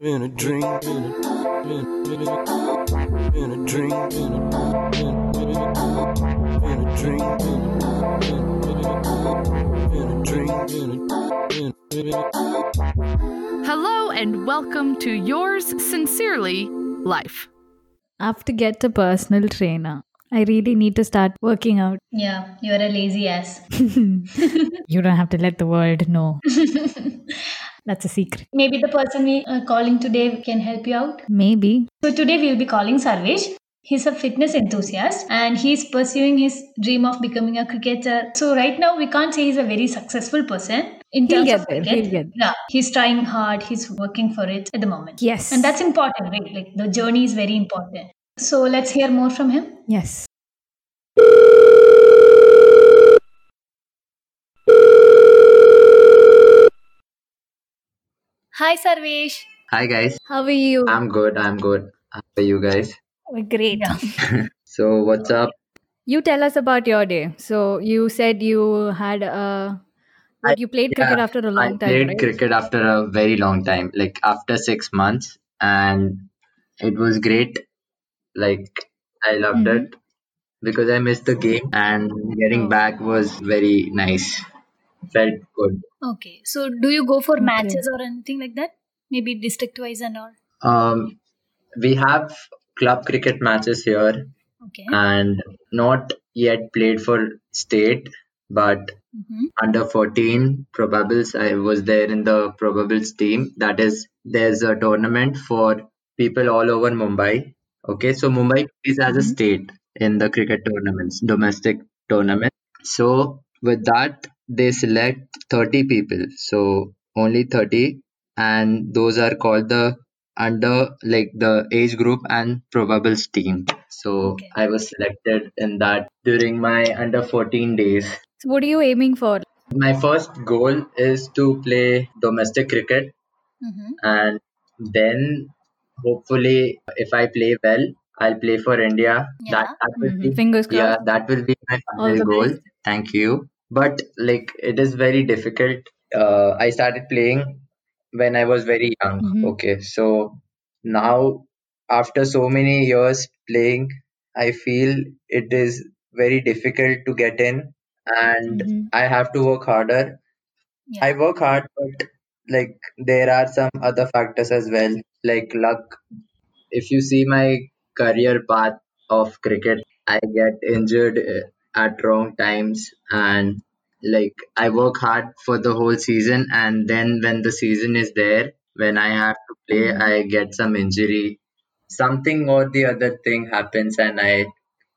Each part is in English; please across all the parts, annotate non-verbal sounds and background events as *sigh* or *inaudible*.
In a dream, in a, in, in a, in a dream, in a, in, in a, in a dream, in a, in a dream, in a, in, in a. Hello and welcome to yours sincerely, Life. I have to get a personal trainer. I really need to start working out. Yeah, you're a lazy ass. You don't have to let the world know. That's a secret. Maybe the person we are calling today can help you out. Maybe. So today we'll be calling Sarvesh. He's a fitness enthusiast and he's pursuing his dream of becoming a cricketer. So right now we can't say he's a very successful person in He'll get of there, cricket. he'll get Yeah, he's trying hard. He's working for it at the moment. Yes. And that's important, right? Like the journey is very important. So let's hear more from him. Yes. Hi, Sarvesh. Hi guys, How are you? I'm good. I'm good. How are you guys? We're Great. *laughs* So what's up? You tell us about your day. So you said you had a. You played cricket yeah, after a long time, I played right? cricket after a very long time, like after six months, and it was great. Like I loved Mhm. it because I missed the game, and getting Oh. back was very nice. Felt good. Okay. So do you go for Okay. matches or anything like that? Maybe district wise and all? Um, we have club cricket matches here, Okay. and not yet played for state, but Mhm. under 14 probables i was there in the probables team that is there's a tournament for people all over mumbai okay so mumbai is as a Mhm. state in the cricket tournaments domestic tournament so with that they select 30 people so only 30 and those are called the under like the age group and probables team so Okay. i was selected in that during my under 14 days So what are you aiming for? my first goal is to play domestic cricket Mhm. and then hopefully if I play well, I'll play for India. Yeah. That that will Mhm. be Fingers yeah, that will be my final goal. best. Thank you. But like it is very difficult. Uh, I started playing when I was very young. Mhm. Okay, so now after so many years playing, I feel it is very difficult to get in, and Mhm. I have to work harder. Yeah. I work hard, but like there are some other factors as well, like luck. If you see my career path of cricket, I get injured uh, at wrong times, and like I work hard for the whole season, and then when the season is there, when I have to play, Mhm. I get some injury. Something or the other thing happens, and I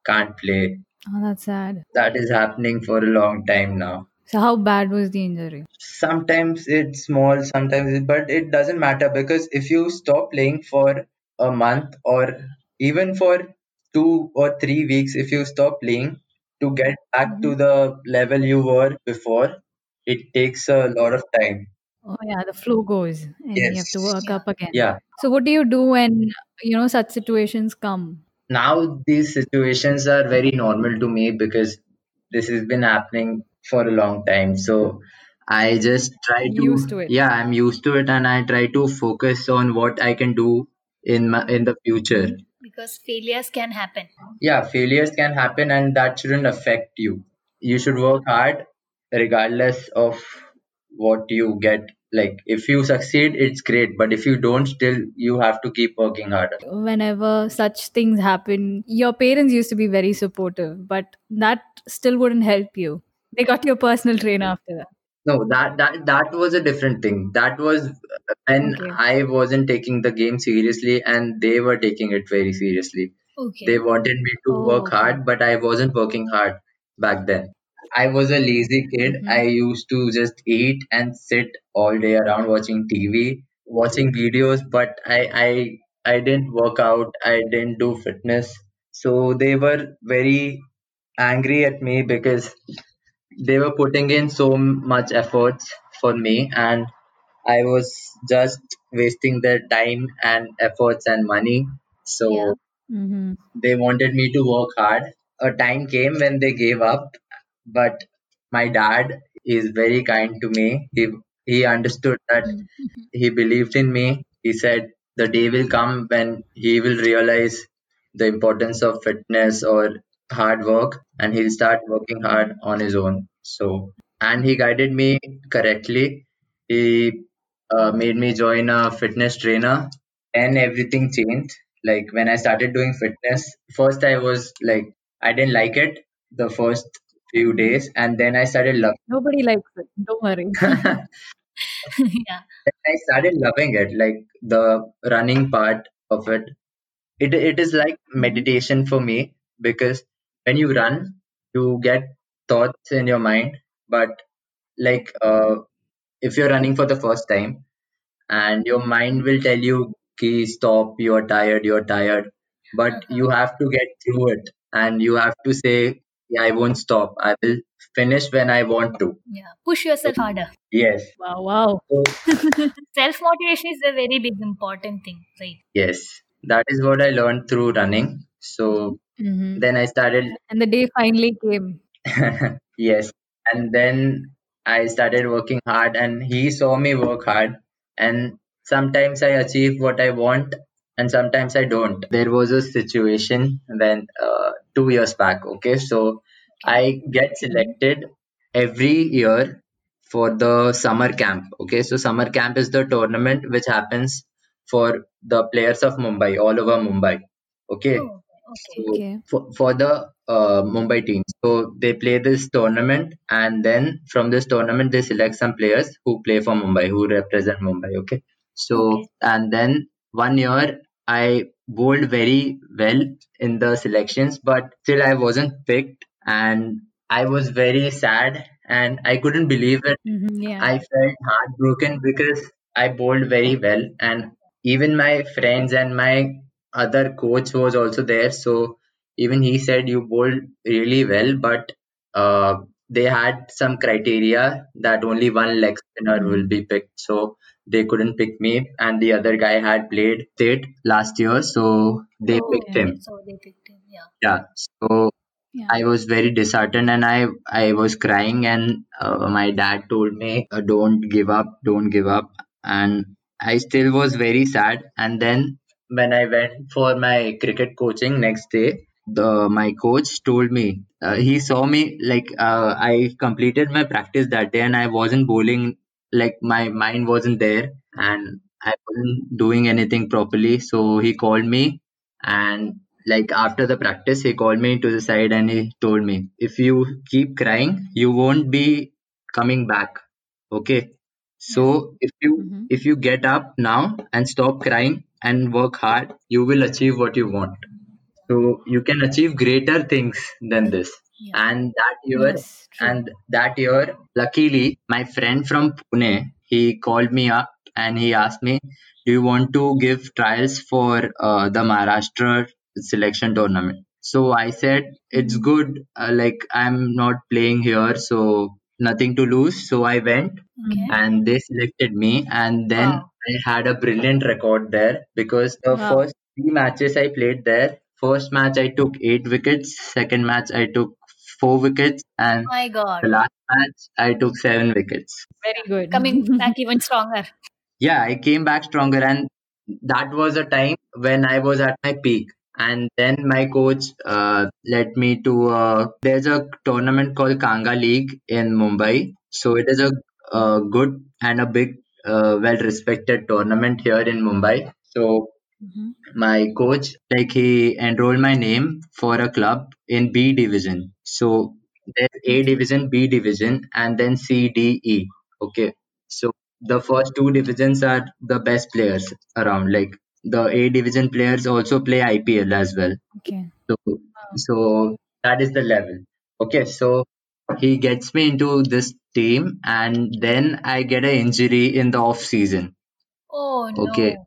can't play. Oh, that's sad. That is happening for a long time now. So how bad was the injury? sometimes it's small sometimes it, but it doesn't matter because if you stop playing for a month or even for two or three weeks if you stop playing to get back to Mhm. the level you were before it takes a lot of time Oh yeah, the flow goes and you have yes to work up again. yeah So what do you do when you know such situations come? now these situations are very normal to me because this has been happening for a long time so i just try to Used to it. yeah i'm used to it and i try to focus on what i can do in my in the future. Because failures can happen. yeah failures can happen and that shouldn't affect you you should work hard regardless of what you get like if you succeed it's great but if you don't still you have to keep working harder Whenever such things happen, your parents used to be very supportive, but that still wouldn't help you. They got your personal trainer after that. No that that that was a different thing that was when Okay. i wasn't taking the game seriously and they were taking it very seriously Okay. they wanted me to Oh, work okay. hard but i wasn't working hard back then i was a lazy kid Mhm. i used to just eat and sit all day around watching tv watching videos but i i i didn't work out i didn't do fitness so they were very angry at me because they were putting in so much efforts for me and i was just wasting their time and efforts and money so Yeah. Mm-hmm. they wanted me to work hard. A time came when they gave up, but my dad is very kind to me. He he understood that Mhm. he believed in me. he said the day will come when he will realize the importance of fitness or hard work and he'll start working hard on his own. So, and he guided me correctly. He uh, made me join a fitness trainer and everything changed. Like when I started doing fitness, first I was like, I didn't like it the first few days and then I started loving Nobody likes it. Don't worry. *laughs* yeah. I started loving it, like the running part of it. It it is like meditation for me because when you run, you get thoughts in your mind. But like uh, if you're running for the first time, and your mind will tell you, "Ki stop, you're tired, you're tired," but you have to get through it, and you have to say, "Yeah, I won't stop. I will finish when I want to." Yeah. Push yourself harder. Yes. wow, wow. So *laughs* Self motivation is a very big important thing, right? Yes, that is what I learned through running. So hmm then I started, And the day finally came. *laughs* yes, and then I started working hard, and he saw me work hard. And sometimes I achieve what I want, and sometimes I don't. There was a situation when uh, two years back, okay, so I get selected every year for the summer camp. Okay, so summer camp is the tournament which happens for the players of Mumbai, all over Mumbai. Okay, Oh, okay. So Okay. for, for the uh, Mumbai team, so they play this tournament, and then from this tournament they select some players who play for Mumbai, who represent Mumbai. Okay, so Okay. and then one year I bowled very well in the selections, but still I wasn't picked, and I was very sad, and I couldn't believe it. hmm Yeah. I felt heartbroken because I bowled very well, and even my friends and my other coach was also there. So even he said you bowled really well, but uh, they had some criteria that only one leg spinner will be picked. So they couldn't pick me, and the other guy had played state last year, so they Oh, picked him. So they picked him. Yeah. Yeah, so Yeah. I was very disheartened and I I was crying and uh, my dad told me uh, don't give up don't give up and I still was very sad and then when I went for my cricket coaching next day the my coach told me uh, he saw me like uh, I completed my practice that day and I wasn't bowling like my mind wasn't there and I wasn't doing anything properly. So he called me and like after the practice he called me to the side and he told me if you keep crying you won't be coming back. Okay? So if you Mhm. if you get up now and stop crying and work hard you will achieve what you want so you can achieve greater things than this Yeah. and that year Yes. And that year luckily my friend from pune he called me up and he asked me do you want to give trials for uh, the maharashtra selection tournament so i said it's good uh, like i'm not playing here so nothing to lose so i went Okay. and they selected me and then Wow. I had a brilliant record there because the Wow. first three matches i played there first match i took eight wickets second match i took four wickets and My God. the last match i took seven wickets Very good. Coming *laughs* back even stronger. yeah i came back stronger and that was a time when i was at my peak and then my coach uh, led me to uh, there's a tournament called kanga league in mumbai so it is a, uh good and a big uh, well respected tournament here in mumbai. So Mhm. my coach like he enrolled my name for a club in b division. So there's a division b division and then c d e okay? So the first two divisions are the best players around like the a division players also play ipl as well. Okay. so so that is the level okay? So he gets me into this team and then i get an injury in the off season Oh no. okay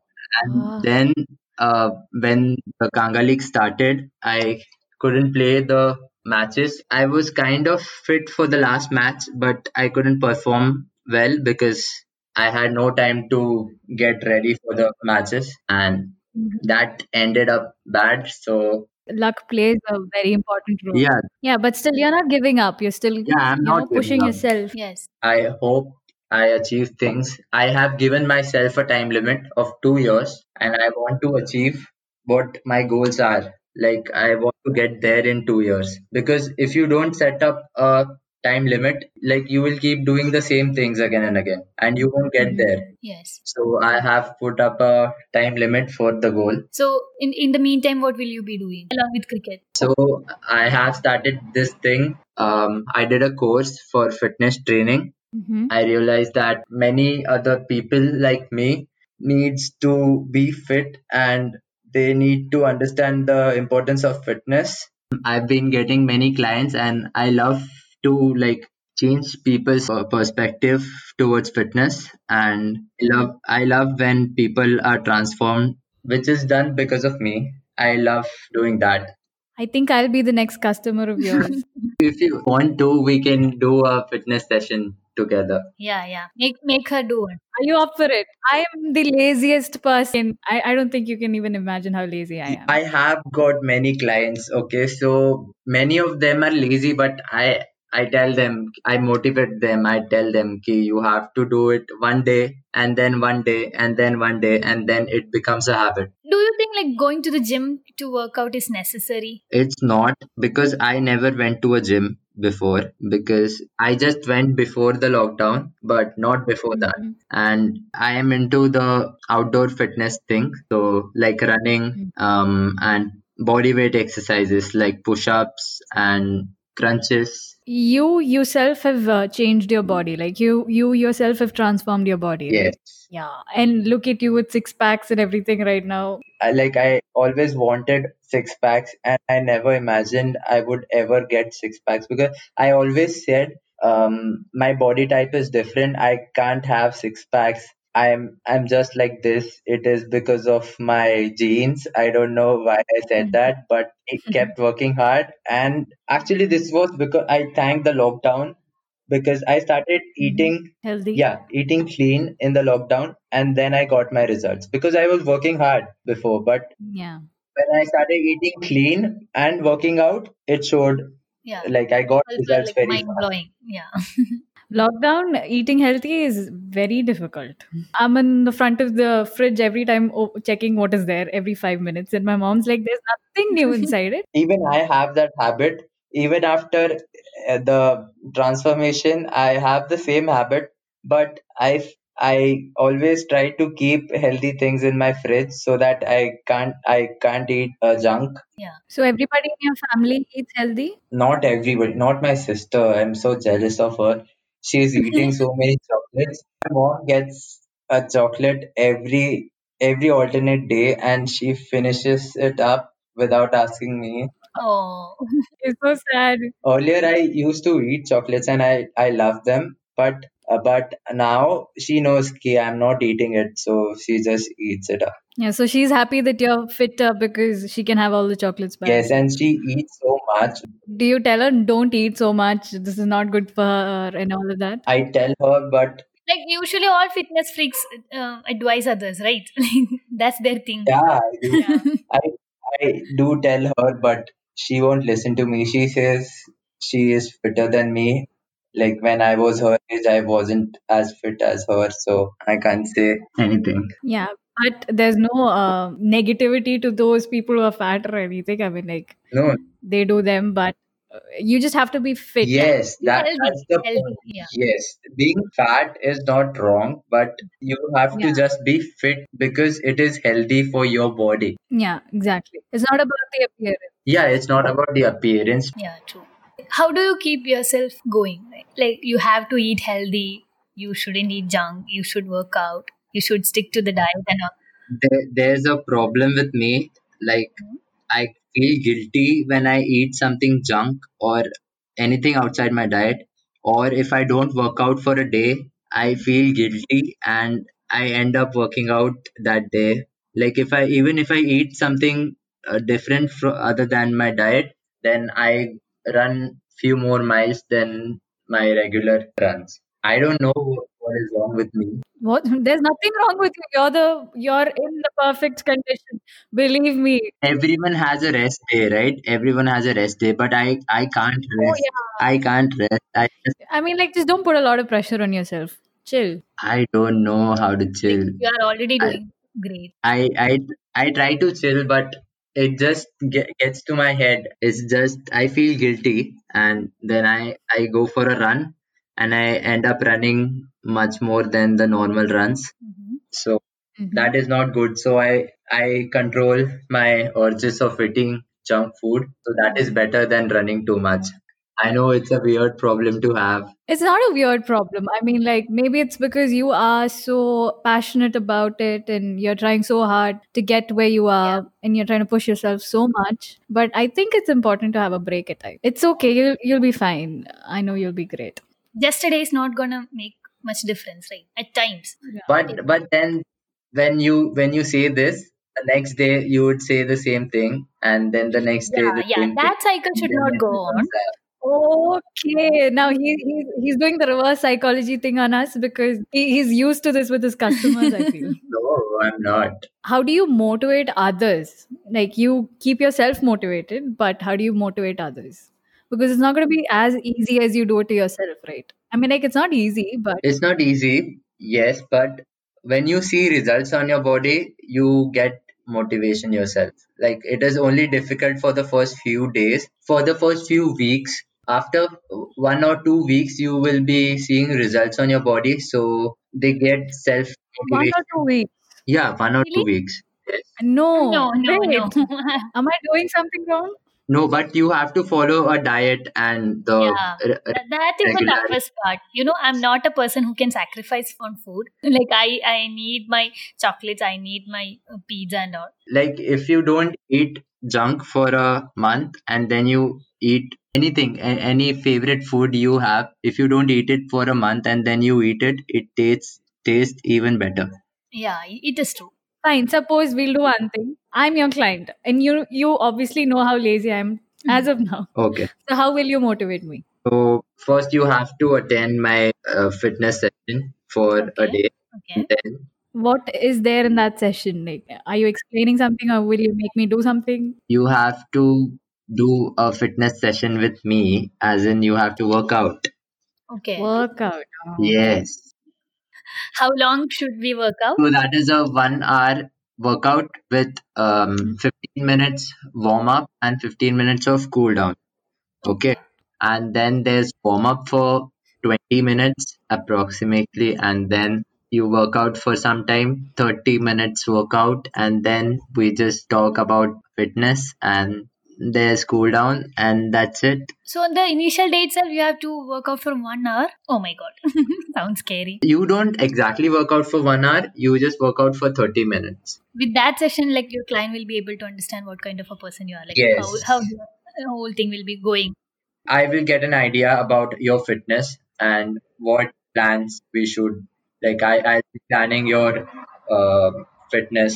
and Ah. then uh, when the Kanga League started, I couldn't play the matches. I was kind of fit for the last match, but I couldn't perform well because I had no time to get ready for the matches, and Mhm. that ended up bad. So Luck plays a very important role. yeah, Yeah, but still, you're not giving up. You're still, yeah, I'm you know, not giving pushing up. yourself. Yes. I hope I achieve things. I have given myself a time limit of two years and I want to achieve what my goals are. Like, I want to get there in two years. Because if you don't set up a time limit, like, you will keep doing the same things again and again and you won't get there. Yes. So, I have put up a time limit for the goal. So in in the meantime, what will you be doing along with cricket? So, I have started this thing. Um, I did a course for fitness training mm-hmm. I realized that many other people like me needs to be fit and they need to understand the importance of fitness. I've been getting many clients and I love to like change people's uh, perspective towards fitness and I love I love when people are transformed which is done because of me. I love doing that. I think I'll be the next customer of yours. *laughs* *laughs* If you want to we can do a fitness session together. Yeah, yeah. Make make her do it. Are you up for it? I am the laziest person. I, I don't think you can even imagine how lazy I am. I have got many clients. Okay, so many of them are lazy, but I I tell them, I motivate them. I tell them, ki you have to do it one day, and then one day, and then one day, and then it becomes a habit. Do you think like going to the gym to work out is necessary? It's not because I never went to a gym before because I just went before the lockdown, but not before that. Mhm. And I am into the outdoor fitness thing. So like running, um, and body weight exercises like push-ups and crunches. You yourself have uh, changed your body. Like you, you yourself have transformed your body. right? Yes. Yeah. And look at you with six packs and everything right now. I like I always wanted six packs and I never imagined I would ever get six packs because I always said um my body type is different. I can't have six packs. I'm I'm just like this. It is because of my genes. I don't know why I said mm-hmm. that, but it mm-hmm. kept working hard. And actually this was because I thank the lockdown because I started mm-hmm. eating Healthy. yeah eating clean in the lockdown and then i got my results because i was working hard before but Yeah. when i started eating clean and working out it showed Yeah. like i got results like very mind blowing. Yeah. *laughs* Lockdown eating healthy is very difficult. I'm in the front of the fridge every time checking what is there every five minutes, and my mom's like, "There's nothing new *laughs* inside it." even i have that habit even after uh, the transformation i have the same habit but I I always try to keep healthy things in my fridge so that i can't i can't eat uh, junk Yeah. So everybody in your family eats healthy. not everybody, not my sister. I'm so jealous of her. She's *laughs* eating so many chocolates. My mom gets a chocolate every every alternate day, and she finishes it up without asking me. Oh. *laughs* It's so sad. Earlier, I used to eat chocolates, and I I love them, but uh, but now she knows that I'm not eating it, so she just eats it up. Yeah, so she's happy that you're fitter because she can have all the chocolates back. Yes, and she eats so much. Do you tell her don't eat so much? This is not good for her and all of that. I tell her, but Like usually all fitness freaks uh, advise others, right? *laughs* That's their thing. yeah, I do. *laughs* I I do tell her, but she won't listen to me. She says she is fitter than me. Like when I was her age, I wasn't as fit as her, so I can't say anything. Yeah, but there's no uh, negativity to those people who are fat or anything. I mean, like No, they do them, but uh, you just have to be fit. yes, that, that's the healthy, point. yeah. Yes, being fat is not wrong, but you have to just be fit because it is healthy for your body. Yeah, exactly. It's not about the appearance. Yeah, it's not about the appearance. Yeah, true. How do you keep yourself going? Right? Like you have to eat healthy. You shouldn't eat junk. You should work out. You should stick to the diet and all. there, there's a problem with me. Like, I feel guilty when I eat something junk or anything outside my diet. Or if I don't work out for a day, I feel guilty and I end up working out that day. Like, if I even if I eat something uh, different fro- other than my diet, then I run few more miles than my regular runs. I don't know what is wrong with me. What? *laughs* There's nothing wrong with you. You're the you're in the perfect condition. Believe me. everyone has a rest day right everyone has a rest day but i i can't oh, rest. Oh yeah. i can't rest i just I mean, like, just don't put a lot of pressure on yourself. chill? I don't know how to chill. You are already I- doing great. I I I try to chill, but it just get, gets to my head. It's just I feel guilty, and then I I go for a run, and I end up running much more than the normal runs. Mhm. So Mhm. that is not good. So I I control my urges of eating junk food. So that is better than running too much. I know it's a weird problem to have. It's not a weird problem. I mean, like, maybe it's because you are so passionate about it and you're trying so hard to get where you are and you're trying to push yourself so much. But I think it's important to have a break at times. It's okay. You'll, you'll be fine. I know you'll be great. Yesterday is not gonna make much difference, right? At times. But but then when you when you say this, the next day you would say the same thing, and then the next day Yeah, the yeah. same thing. That cycle should Then not go on. Okay, now he, he's he's doing the reverse psychology thing on us because he, he's used to this with his customers. I feel. *laughs* No, I'm not. How do you motivate others? Like you keep yourself motivated, but how do you motivate others? Because it's not going to be as easy as you do it to yourself, right? I mean, like it's not easy, but It's not easy, yes, but when you see results on your body, you get motivation yourself. Like it is only difficult for the first few days, for the first few weeks. After one or two weeks, you will be seeing results on your body, so they get self one or two weeks. Yeah, one or two weeks. Yes. No, No, no, no. *laughs* Am I doing something wrong? No, but you have to follow a diet and the Yeah. r- r- That- that is the Regularity. toughest part. You know, I'm not a person who can sacrifice on food. *laughs* Like I, I need my chocolates. I need my uh, pizza and all. like if you don't eat junk for a month and then you eat anything a- any favorite food you have if you don't eat it for a month and then you eat it it tastes tastes even better Yeah, it is true. Fine. Suppose we'll do one thing. I'm your client, and you you obviously know how lazy I am as of now. okay So how will you motivate me? so first you have to attend my uh, fitness session for a Okay. day Okay. then What is there in that session? Like, are you explaining something, or will you make me do something? you have to do a fitness session with me as in you have to work out Okay. Workout. Oh. yes How long should we work out? So that is a one hour workout with um, 15 minutes warm up and 15 minutes of cool down. Okay. And then there's warm up for 20 minutes approximately. And then you work out for some time, 30 minutes workout. And then we just talk about fitness and there's cool down and that's it. So on the initial day itself, you have to work out for one hour. Oh my god, *laughs* sounds scary. You don't exactly work out for one hour, you just work out for 30 minutes. With that session, like your client will be able to understand what kind of a person you are, like Yes. how how the whole thing will be going. I will get an idea about your fitness and what plans we should like. I I'll be planning your uh, fitness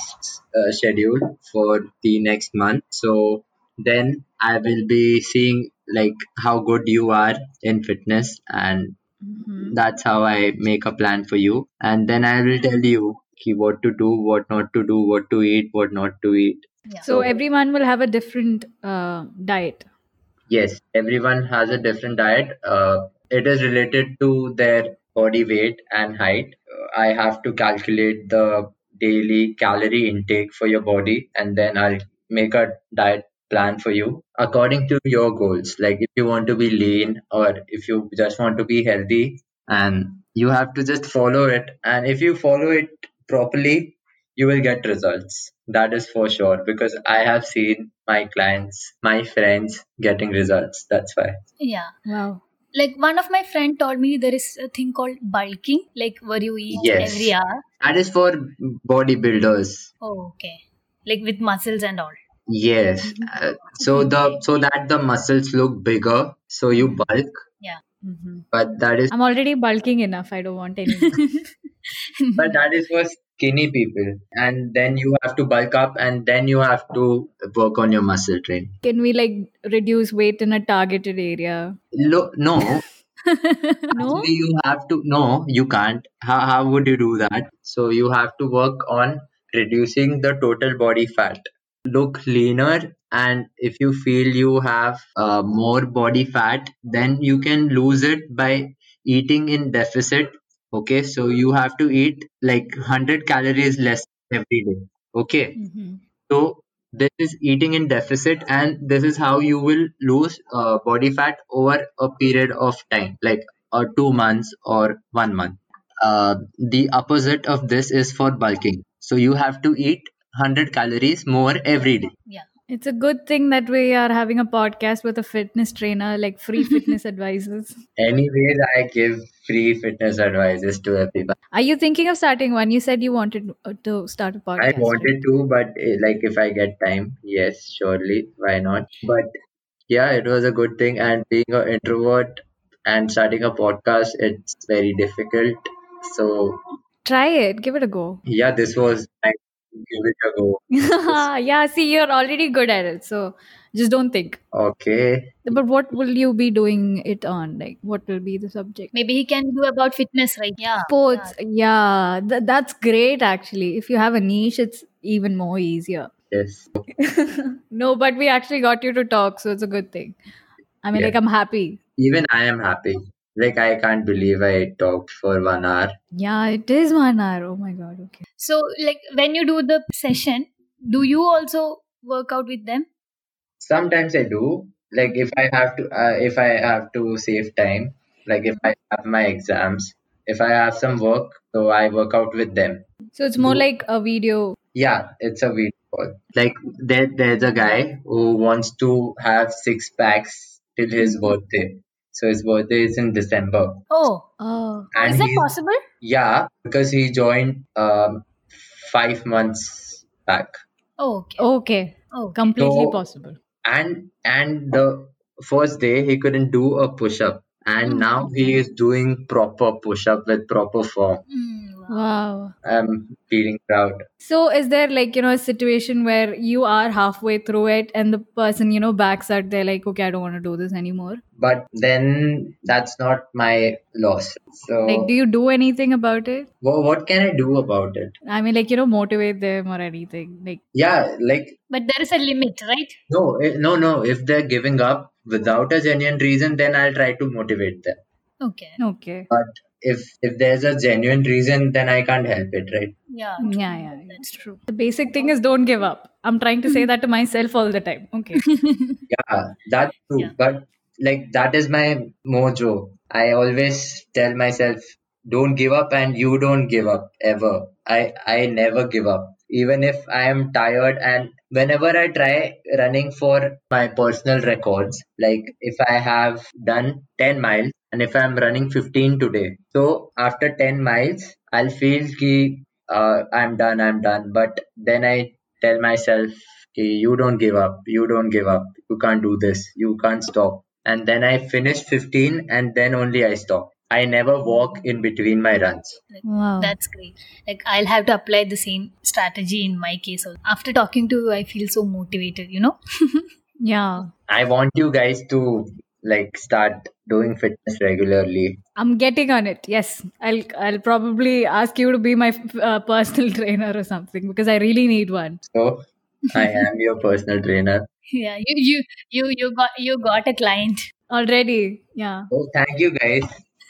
uh, schedule for the next month. So then I will be seeing like how good you are in fitness, and Mhm. that's how I make a plan for you. And then I will tell you ki what to do, what not to do, what to eat, what not to eat. Yeah. So everyone will have a different uh, diet. Yes, everyone has a different diet. Uh, it is related to their body weight and height. Uh, I have to calculate the daily calorie intake for your body and then I'll make a diet plan for you according to your goals. Like if you want to be lean or if you just want to be healthy and you have to just follow it. And if you follow it properly, you will get results. That is for sure because I have seen my clients, my friends getting results. That's why. yeah. Wow. Like one of my friend told me there is a thing called bulking, like where you eat Yes. every hour. That is for bodybuilders. Oh, okay. Like with muscles and all. Yes. Uh, so the so that the muscles look bigger, so you bulk. Yeah. Mhm. But that is I'm already bulking enough. I don't want any. *laughs* but that is for skinny people, and then you have to bulk up, and then you have to work on your muscle train. Can we like reduce weight in a targeted area? Lo- no, *laughs* no. Actually, you have to no you can't how, how would you do that so you have to work on reducing the total body fat look leaner and if you feel you have uh, more body fat then you can lose it by eating in deficit Okay, so you have to eat like 100 calories less every day. Okay, Mhm. so this is eating in deficit, and this is how you will lose uh, body fat over a period of time, like uh, two months or one month. Uh, the opposite of this is for bulking. So you have to eat 100 calories more every day. Yeah. It's a good thing that we are having a podcast with a fitness trainer, like free *laughs* fitness advices. Anyways, I give free fitness advices to everyone. Are you thinking of starting one? You said you wanted uh, to start a podcast. I wanted to, but eh, like if I get time, yes, surely, why not? But yeah, it was a good thing. And being an introvert and starting a podcast, it's very difficult. So Try it. Give it a go. yeah, this was I give it a go. yeah, see, you're already good at it. So just don't think. Okay, But what will you be doing it on? Like, what will be the subject? Maybe he can do about fitness, right? Yeah. Sports. Yeah, th- that's great actually. If you have a niche, it's even more easier. yes, *laughs* no, but we actually got you to talk, so it's a good thing. I mean, Yeah. like, I'm happy. even I am happy. Like I can't believe I talked for one hour. Yeah, it is one hour. Oh my god. Okay. So, like, when you do the session, do you also work out with them? Sometimes I do. Like if I have to, uh, if I have to save time, like if I have my exams, if I have some work, so I work out with them. So it's more Do- like a video. Yeah, it's a video call. Like there, there's a guy who wants to have six packs till his birthday. So his birthday is in December, Oh, Oh. and is that he's- possible? yeah, because he joined um five months back. Oh, okay. Okay. Oh, Completely So- possible. and and the first day he couldn't do a push up and now he is doing proper push up with proper form Mm, wow. Wow. i'm feeling proud So is there like, you know, a situation where you are halfway through it and the person, you know, backs out, they're like, okay, I don't want to do this anymore. but then that's not my loss so Like, do you do anything about it? wha- what can i do about it I mean, like, you know, motivate them or anything. Like, yeah like But there is a limit, right? no eh, no no if they're giving up without a genuine reason then i'll try to motivate them Okay. okay. but if if there's a genuine reason then i can't help it right Yeah. Yeah, yeah, that's true. The basic thing is don't give up. I'm trying to say *laughs* that to myself all the time. Okay. *laughs* Yeah, that's true. Yeah. But like that is my mojo. I always tell myself, don't give up and you don't give up ever. I I never give up. Even if I am tired and whenever I try running for my personal records, like if I have done 10 miles and if I'm running 15 today, so after 10 miles, I'll feel ki uh, I'm done, I'm done. But then I tell myself, "Okay, you don't give up, you don't give up, you can't do this, you can't stop. And then I finish 15 and then only I stop. I never walk in between my runs. Wow. That's great. Like I'll have to apply the same strategy in my case. Also. After talking to you, I feel so motivated. You know. *laughs* yeah. I want you guys to like start doing fitness regularly. I'm getting on it. Yes, I'll I'll probably ask you to be my uh, personal *laughs* trainer or something because I really need one. So I *laughs* am your personal trainer. Yeah. You you you you got you got a client. Already, yeah, Oh, thank you guys. *laughs*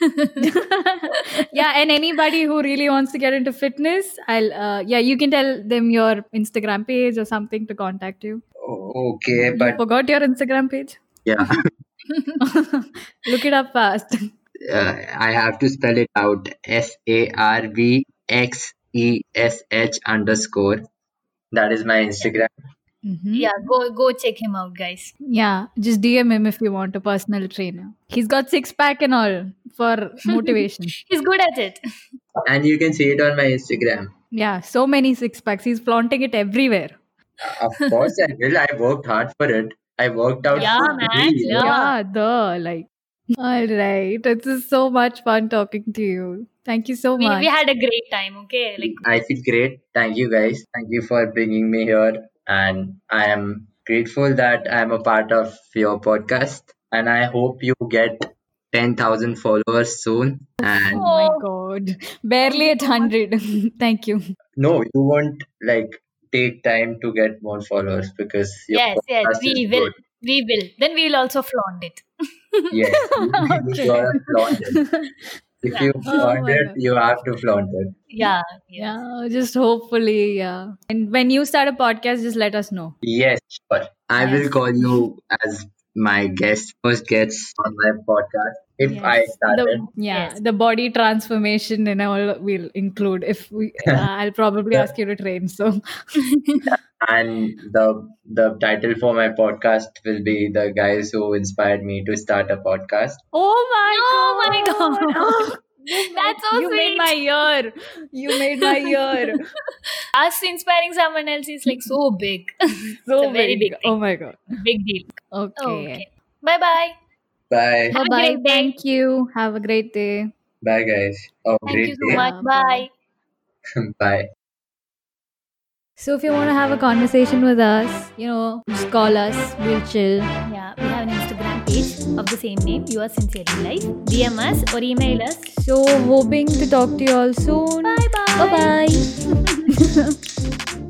yeah. And anybody who really wants to get into fitness, I'll uh, yeah, you can tell them your Instagram page or something to contact you. Oh, okay, you but forgot your Instagram page? yeah, *laughs* Look it up fast. uh, I have to spell it out. S A R V X E S H underscore. That is my Instagram. Mhm. Yeah. Go go check him out, guys. Yeah, just DM him if you want a personal trainer. He's got six pack and all for *laughs* motivation. He's good at it. And you can see it on my Instagram. yeah, so many six packs. He's flaunting it everywhere. Of course I will. I worked hard for it. I worked out. Yeah, for man, yeah. Yeah, the like. All right, it is so much fun talking to you. Thank you so We, much. we had a great time. Okay. Like I feel great. Thank you guys. Thank you for bringing me here. And I am grateful that I'm a part of your podcast. And I hope you get 10,000 followers soon. And oh my god, barely at hundred. *laughs* Thank you. no, you won't like take time to get more followers because your yes, yes. We is will. good. We will. Then we'll also flaunt it. *laughs* Yes, *laughs* you Okay. gotta flaunt it. If you Oh flaunt my it, God. you have to flaunt it. Yeah. Yeah, just hopefully, yeah. And when you start a podcast, just let us know. Yes, sure. I will call you as my guest, first guest on my podcast if I Yes. started. The, yeah, Yes. the body transformation and all we'll include. If we, *laughs* uh, I'll probably ask you to train. So *laughs* And the the title for my podcast will be the guys who inspired me to start a podcast. Oh my Oh my god! *laughs* *laughs* God. You That's made- so You made my year. You made my year. Us inspiring someone else is like so big. *laughs* So a very big. big Oh my god. big deal. Okay. Okay. Bye bye. Bye. Bye Have a bye. great day. Thank you. Have a great day. Bye guys. Oh Thank great you so day. much. Bye. bye. *laughs* Bye. So if you want to have a conversation with us, you know, just call us. We'll chill. Yeah, we have an Instagram page of the same name, Yours Sincerely Life. DM us or email us. So hoping to talk to you all soon. Bye bye. Bye bye. *laughs*